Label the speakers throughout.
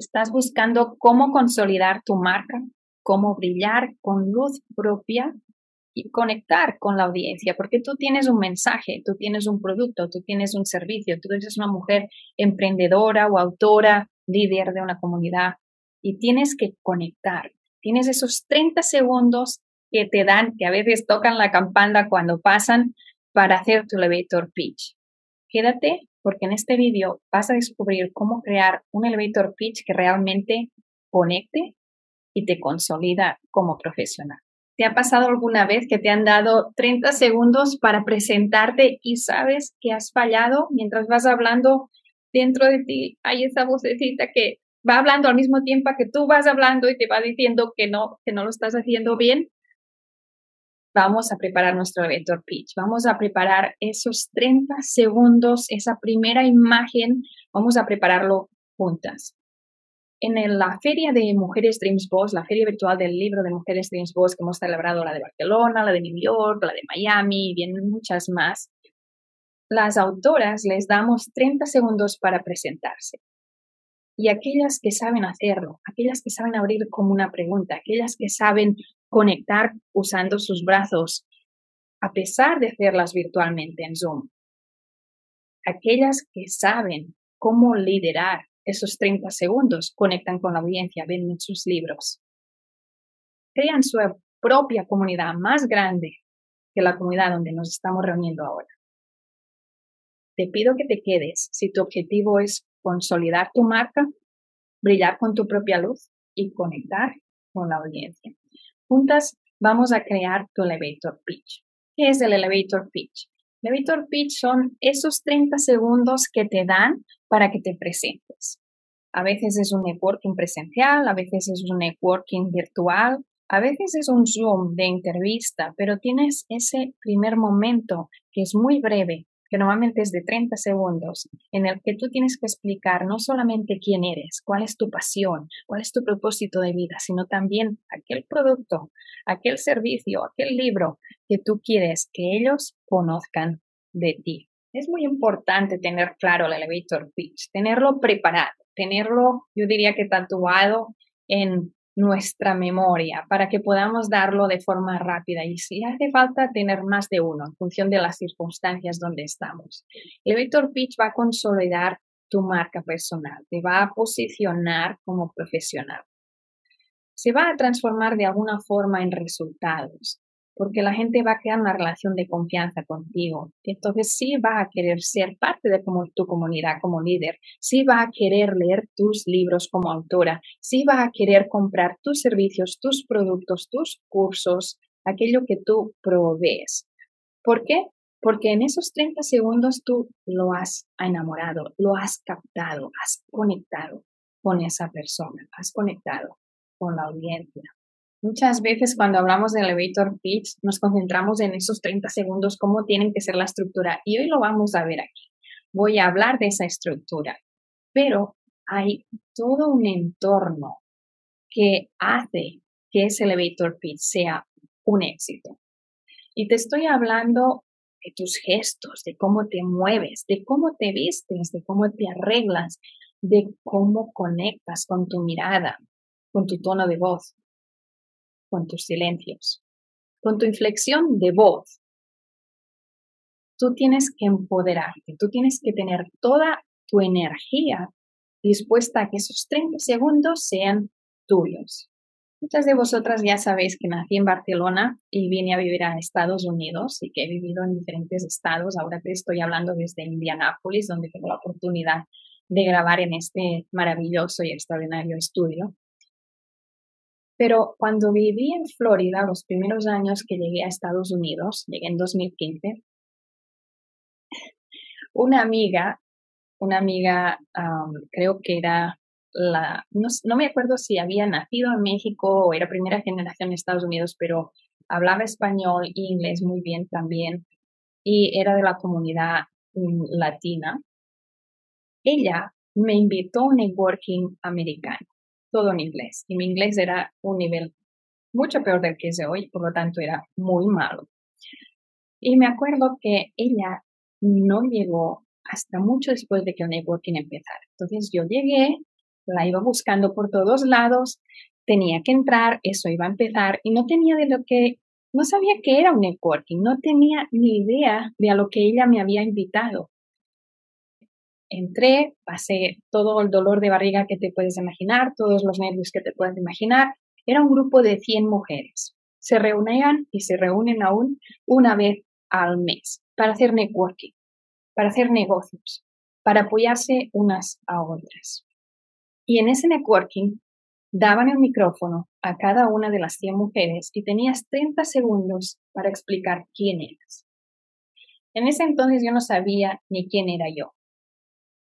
Speaker 1: Estás buscando cómo consolidar tu marca, cómo brillar con luz propia y conectar con la audiencia, porque tú tienes un mensaje, tú tienes un producto, tú tienes un servicio, tú eres una mujer emprendedora o autora, líder de una comunidad y tienes que conectar. Tienes esos 30 segundos que te dan, que a veces tocan la campana cuando pasan para hacer tu elevator pitch. Quédate porque en este vídeo vas a descubrir cómo crear un elevator pitch que realmente conecte y te consolida como profesional. ¿Te ha pasado alguna vez que te han dado 30 segundos para presentarte y sabes que has fallado mientras vas hablando dentro de ti? Hay esa vocecita que va hablando al mismo tiempo que tú vas hablando y te va diciendo que no, que no lo estás haciendo bien. Vamos a preparar nuestro elevator pitch. Vamos a preparar esos 30 segundos, esa primera imagen. Vamos a prepararlo juntas en la feria de Mujeres Dreams Boss, la feria virtual del libro de Mujeres Dreams Boss, que hemos celebrado la de Barcelona, la de New York, la de Miami y bien muchas más, las autoras les damos 30 segundos para presentarse. Y aquellas que saben hacerlo, aquellas que saben abrir como una pregunta, aquellas que saben conectar usando sus brazos, a pesar de hacerlas virtualmente en Zoom, aquellas que saben cómo liderar esos 30 segundos conectan con la audiencia, venden sus libros. Crean su propia comunidad más grande que la comunidad donde nos estamos reuniendo ahora. Te pido que te quedes si tu objetivo es consolidar tu marca, brillar con tu propia luz y conectar con la audiencia. Juntas vamos a crear tu elevator pitch. ¿Qué es el elevator pitch? Elevator pitch son esos 30 segundos que te dan para que te presentes. A veces es un networking presencial, a veces es un networking virtual, a veces es un Zoom de entrevista, pero tienes ese primer momento que es muy breve, que normalmente es de 30 segundos, en el que tú tienes que explicar no solamente quién eres, cuál es tu pasión, cuál es tu propósito de vida, sino también aquel producto, aquel servicio, aquel libro que tú quieres que ellos conozcan de ti. Es muy importante tener claro el elevator pitch, tenerlo preparado, tenerlo, yo diría que tatuado en nuestra memoria para que podamos darlo de forma rápida y si hace falta tener más de uno en función de las circunstancias donde estamos. El elevator pitch va a consolidar tu marca personal, te va a posicionar como profesional. Se va a transformar de alguna forma en resultados porque la gente va a crear una relación de confianza contigo. Entonces sí va a querer ser parte de tu comunidad como líder, sí va a querer leer tus libros como autora, sí va a querer comprar tus servicios, tus productos, tus cursos, aquello que tú provees. ¿Por qué? Porque en esos 30 segundos tú lo has enamorado, lo has captado, has conectado con esa persona, has conectado con la audiencia. Muchas veces cuando hablamos de elevator pitch nos concentramos en esos 30 segundos, cómo tienen que ser la estructura. Y hoy lo vamos a ver aquí. Voy a hablar de esa estructura. Pero hay todo un entorno que hace que ese elevator pitch sea un éxito. Y te estoy hablando de tus gestos, de cómo te mueves, de cómo te vistes, de cómo te arreglas, de cómo conectas con tu mirada, con tu tono de voz, con tus silencios, con tu inflexión de voz. Tú tienes que empoderarte, tú tienes que tener toda tu energía dispuesta a que esos 30 segundos sean tuyos. Muchas de vosotras ya sabéis que nací en Barcelona y vine a vivir a Estados Unidos y que he vivido en diferentes estados. Ahora te estoy hablando desde Indianápolis, donde tengo la oportunidad de grabar en este maravilloso y extraordinario estudio. Pero cuando viví en Florida, los primeros años que llegué a Estados Unidos, llegué en 2015, una amiga, una amiga, creo que era la, no, me acuerdo si había nacido en México o era primera generación en Estados Unidos, pero hablaba español e inglés muy bien también y era de la comunidad mm, latina. Ella me invitó a un networking americano todo en inglés. Y mi inglés era un nivel mucho peor del que es hoy, por lo tanto era muy malo. Y me acuerdo que ella no llegó hasta mucho después de que el networking empezara. Entonces yo llegué, la iba buscando por todos lados, tenía que entrar, eso iba a empezar y no tenía de lo que, no sabía qué era un networking, no tenía ni idea de a lo que ella me había invitado. Entré, pasé todo el dolor de barriga que te puedes imaginar, todos los nervios que te puedes imaginar. Era un grupo de 100 mujeres. Se reunían y se reúnen aún una vez al mes para hacer networking, para hacer negocios, para apoyarse unas a otras. Y en ese networking daban el micrófono a cada una de las 100 mujeres y tenías 30 segundos para explicar quién eras. En ese entonces yo no sabía ni quién era yo.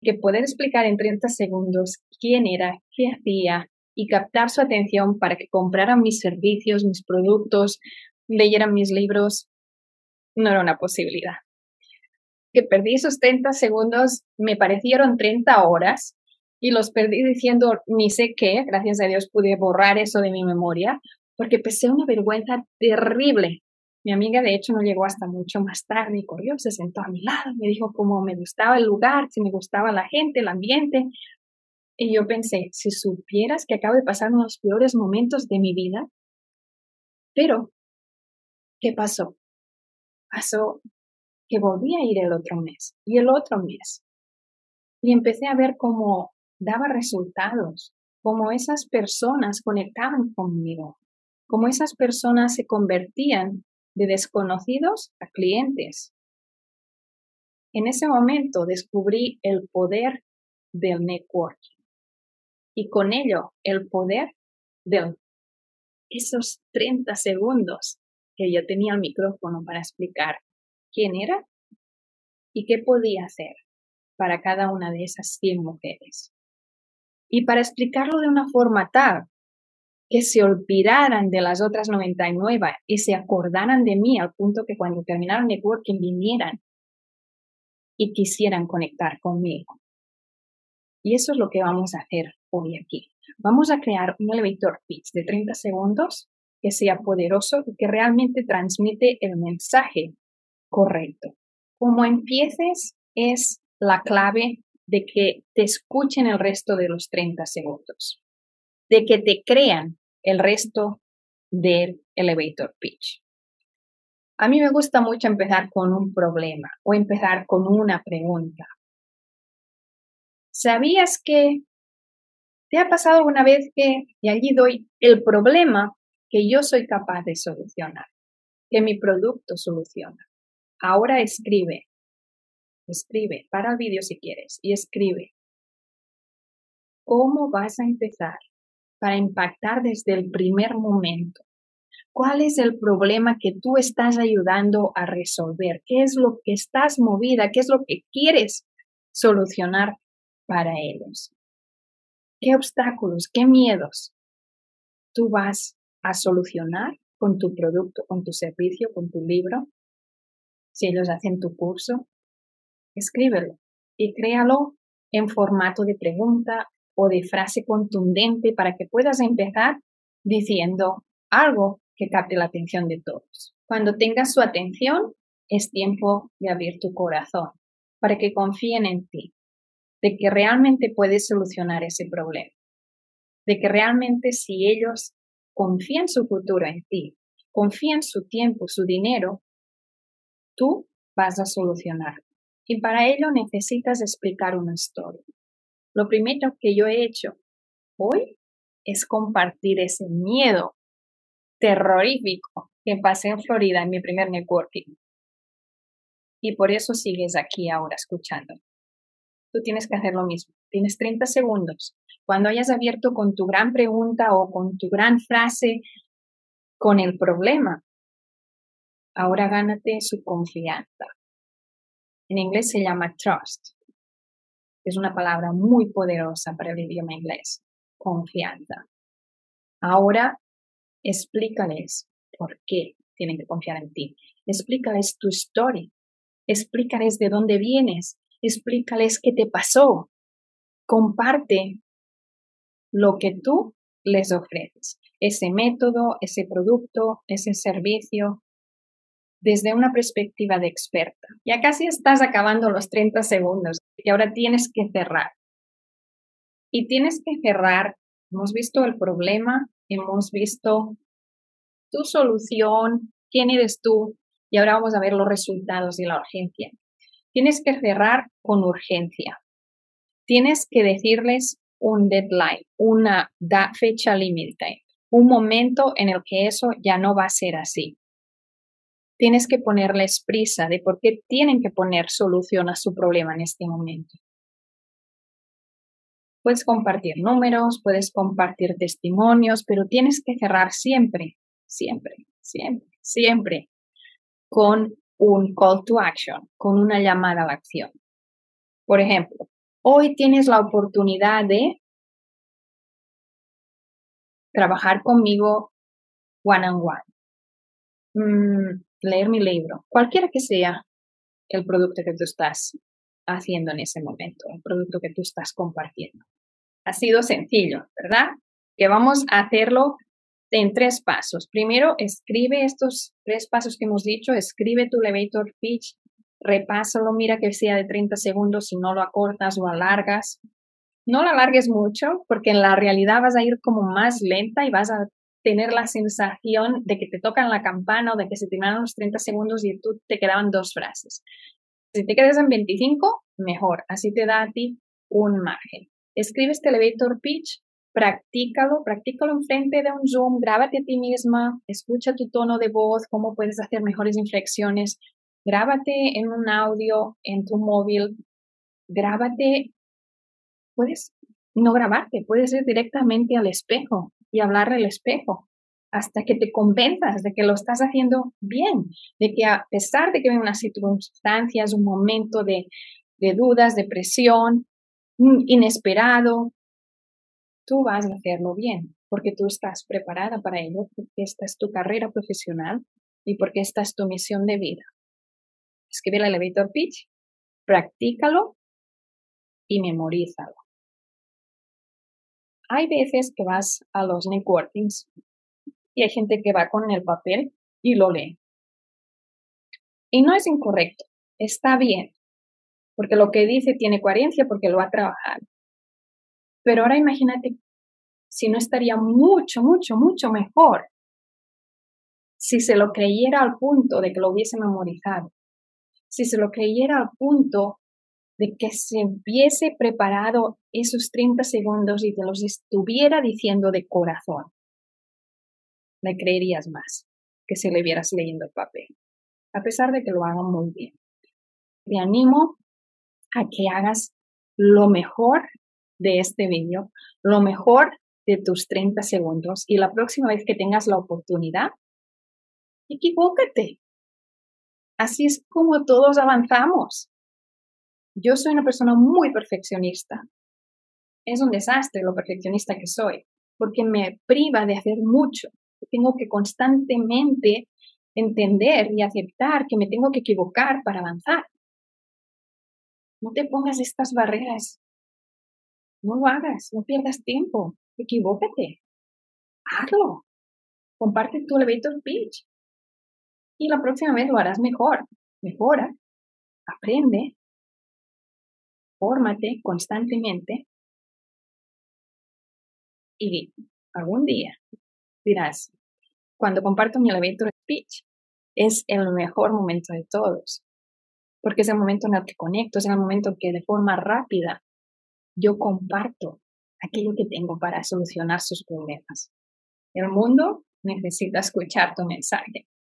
Speaker 1: Que poder explicar en 30 segundos quién era, qué hacía y captar su atención para que compraran mis servicios, mis productos, leyeran mis libros, no era una posibilidad. Que perdí esos 30 segundos me parecieron 30 horas y los perdí diciendo ni sé qué, gracias a Dios pude borrar eso de mi memoria, porque pesé una vergüenza terrible. Mi amiga de hecho no llegó hasta mucho más tarde y corrió, se sentó a mi lado, me dijo cómo me gustaba el lugar, si me gustaba la gente, el ambiente. Y yo pensé, si supieras que acabo de pasar unos peores momentos de mi vida, pero, ¿qué pasó? Pasó que volví a ir el otro mes y el otro mes. Y empecé a ver cómo daba resultados, como esas personas conectaban conmigo, como esas personas se convertían de desconocidos a clientes. En ese momento descubrí el poder del networking y con ello el poder de esos 30 segundos que yo tenía el micrófono para explicar quién era y qué podía hacer para cada una de esas 100 mujeres y para explicarlo de una forma tal que se olvidaran de las otras 99 y se acordaran de mí al punto que cuando terminaron networking vinieran y quisieran conectar conmigo. Y eso es lo que vamos a hacer hoy aquí. Vamos a crear un elevator pitch de 30 segundos que sea poderoso y que realmente transmite el mensaje correcto. Como empieces es la clave de que te escuchen el resto de los 30 segundos, de que te crean el resto del elevator pitch. A mí me gusta mucho empezar con un problema o empezar con una pregunta. ¿Sabías que te ha pasado alguna vez que, y allí doy el problema que yo soy capaz de solucionar, que mi producto soluciona? Ahora escribe Escribe, para el vídeo si quieres, y escribe. ¿Cómo vas a empezar para impactar desde el primer momento? ¿Cuál es el problema que tú estás ayudando a resolver? ¿Qué es lo que estás movida? ¿Qué es lo que quieres solucionar para ellos? ¿Qué obstáculos, qué miedos tú vas a solucionar con tu producto, con tu servicio, con tu libro? Si ellos hacen tu curso, escríbelo y créalo en formato de pregunta o de frase contundente para que puedas empezar diciendo algo que capte la atención de todos. Cuando tengas su atención, es tiempo de abrir tu corazón para que confíen en ti, de que realmente puedes solucionar ese problema, de que realmente si ellos confían su futuro en ti, confían su tiempo, su dinero, tú vas a solucionar y para ello necesitas explicar una historia. Lo primero que yo he hecho hoy es compartir ese miedo terrorífico que pasé en Florida en mi primer networking. Y por eso sigues aquí ahora escuchando. Tú tienes que hacer lo mismo. Tienes 30 segundos. Cuando hayas abierto con tu gran pregunta o con tu gran frase con el problema, ahora gánate su confianza. En inglés se llama trust. Es una palabra muy poderosa para el idioma inglés. Confianza. Ahora explícales por qué tienen que confiar en ti. Explícales tu historia. Explícales de dónde vienes. Explícales qué te pasó. Comparte lo que tú les ofreces. Ese método, ese producto, ese servicio, desde una perspectiva de experta. Ya casi estás acabando los 30 segundos y ahora tienes que cerrar. Y tienes que cerrar, hemos visto el problema, hemos visto tu solución, quién eres tú, y ahora vamos a ver los resultados y la urgencia. Tienes que cerrar con urgencia. Tienes que decirles un deadline, una fecha límite, un momento en el que eso ya no va a ser así. Tienes que ponerles prisa de por qué tienen que poner solución a su problema en este momento. Puedes compartir números, puedes compartir testimonios, pero tienes que cerrar siempre, siempre, siempre, siempre con un call to action, con una llamada a la acción. Por ejemplo, hoy tienes la oportunidad de trabajar conmigo one on one, mm, leer mi libro, cualquiera que sea el producto que tú estás haciendo en ese momento, el producto que tú estás compartiendo. Ha sido sencillo, ¿verdad? Que vamos a hacerlo en tres pasos. Primero, escribe estos tres pasos que hemos dicho, escribe tu elevator pitch, repásalo, mira que sea de 30 segundos, si no lo acortas o alargas. No lo alargues mucho porque en la realidad vas a ir como más lenta y vas a tener la sensación de que te tocan la campana o de que se terminaron los 30 segundos y tú te quedaban dos frases. Si te quedas en 25, mejor. Así te da a ti un margen. Escribe este elevator pitch practícalo, practícalo enfrente de un Zoom, grábate a ti misma, escucha tu tono de voz, cómo puedes hacer mejores inflexiones, grábate en un audio, en tu móvil, grábate, puedes no grabarte, puedes ir directamente al espejo y hablar al espejo hasta que te convenzas de que lo estás haciendo bien, de que a pesar de que hay una circunstancia, es un momento de, de dudas, de presión, inesperado, tú vas a hacerlo bien, porque tú estás preparada para ello, porque esta es tu carrera profesional y porque esta es tu misión de vida. Escribe el elevator pitch, practícalo y memorízalo. Hay veces que vas a los networkings y hay gente que va con el papel y lo lee. Y no es incorrecto, está bien, porque lo que dice tiene coherencia porque lo ha trabajado. Pero ahora imagínate si no estaría mucho, mucho, mucho mejor si se lo creyera al punto de que lo hubiese memorizado, si se lo creyera al punto de que se hubiese preparado esos 30 segundos y te los estuviera diciendo de corazón, le creerías más que si le vieras leyendo el papel, a pesar de que lo hagan muy bien. Te animo a que hagas lo mejor de este vídeo, lo mejor de tus 30 segundos y la próxima vez que tengas la oportunidad, equivócate. Así es como todos avanzamos. Yo soy una persona muy perfeccionista. Es un desastre lo perfeccionista que soy, porque me priva de hacer mucho. Tengo que constantemente entender y aceptar que me tengo que equivocar para avanzar. No te pongas estas barreras. No lo hagas, no pierdas tiempo, equivócate, hazlo, comparte tu elevator pitch. Y la próxima vez lo harás mejor, mejora, aprende, fórmate constantemente y algún día dirás, cuando comparto mi elevator speech, es el mejor momento de todos, porque es el momento en el que conecto, es el momento en que de forma rápida yo comparto aquello que tengo para solucionar sus problemas. El mundo necesita escuchar tu mensaje.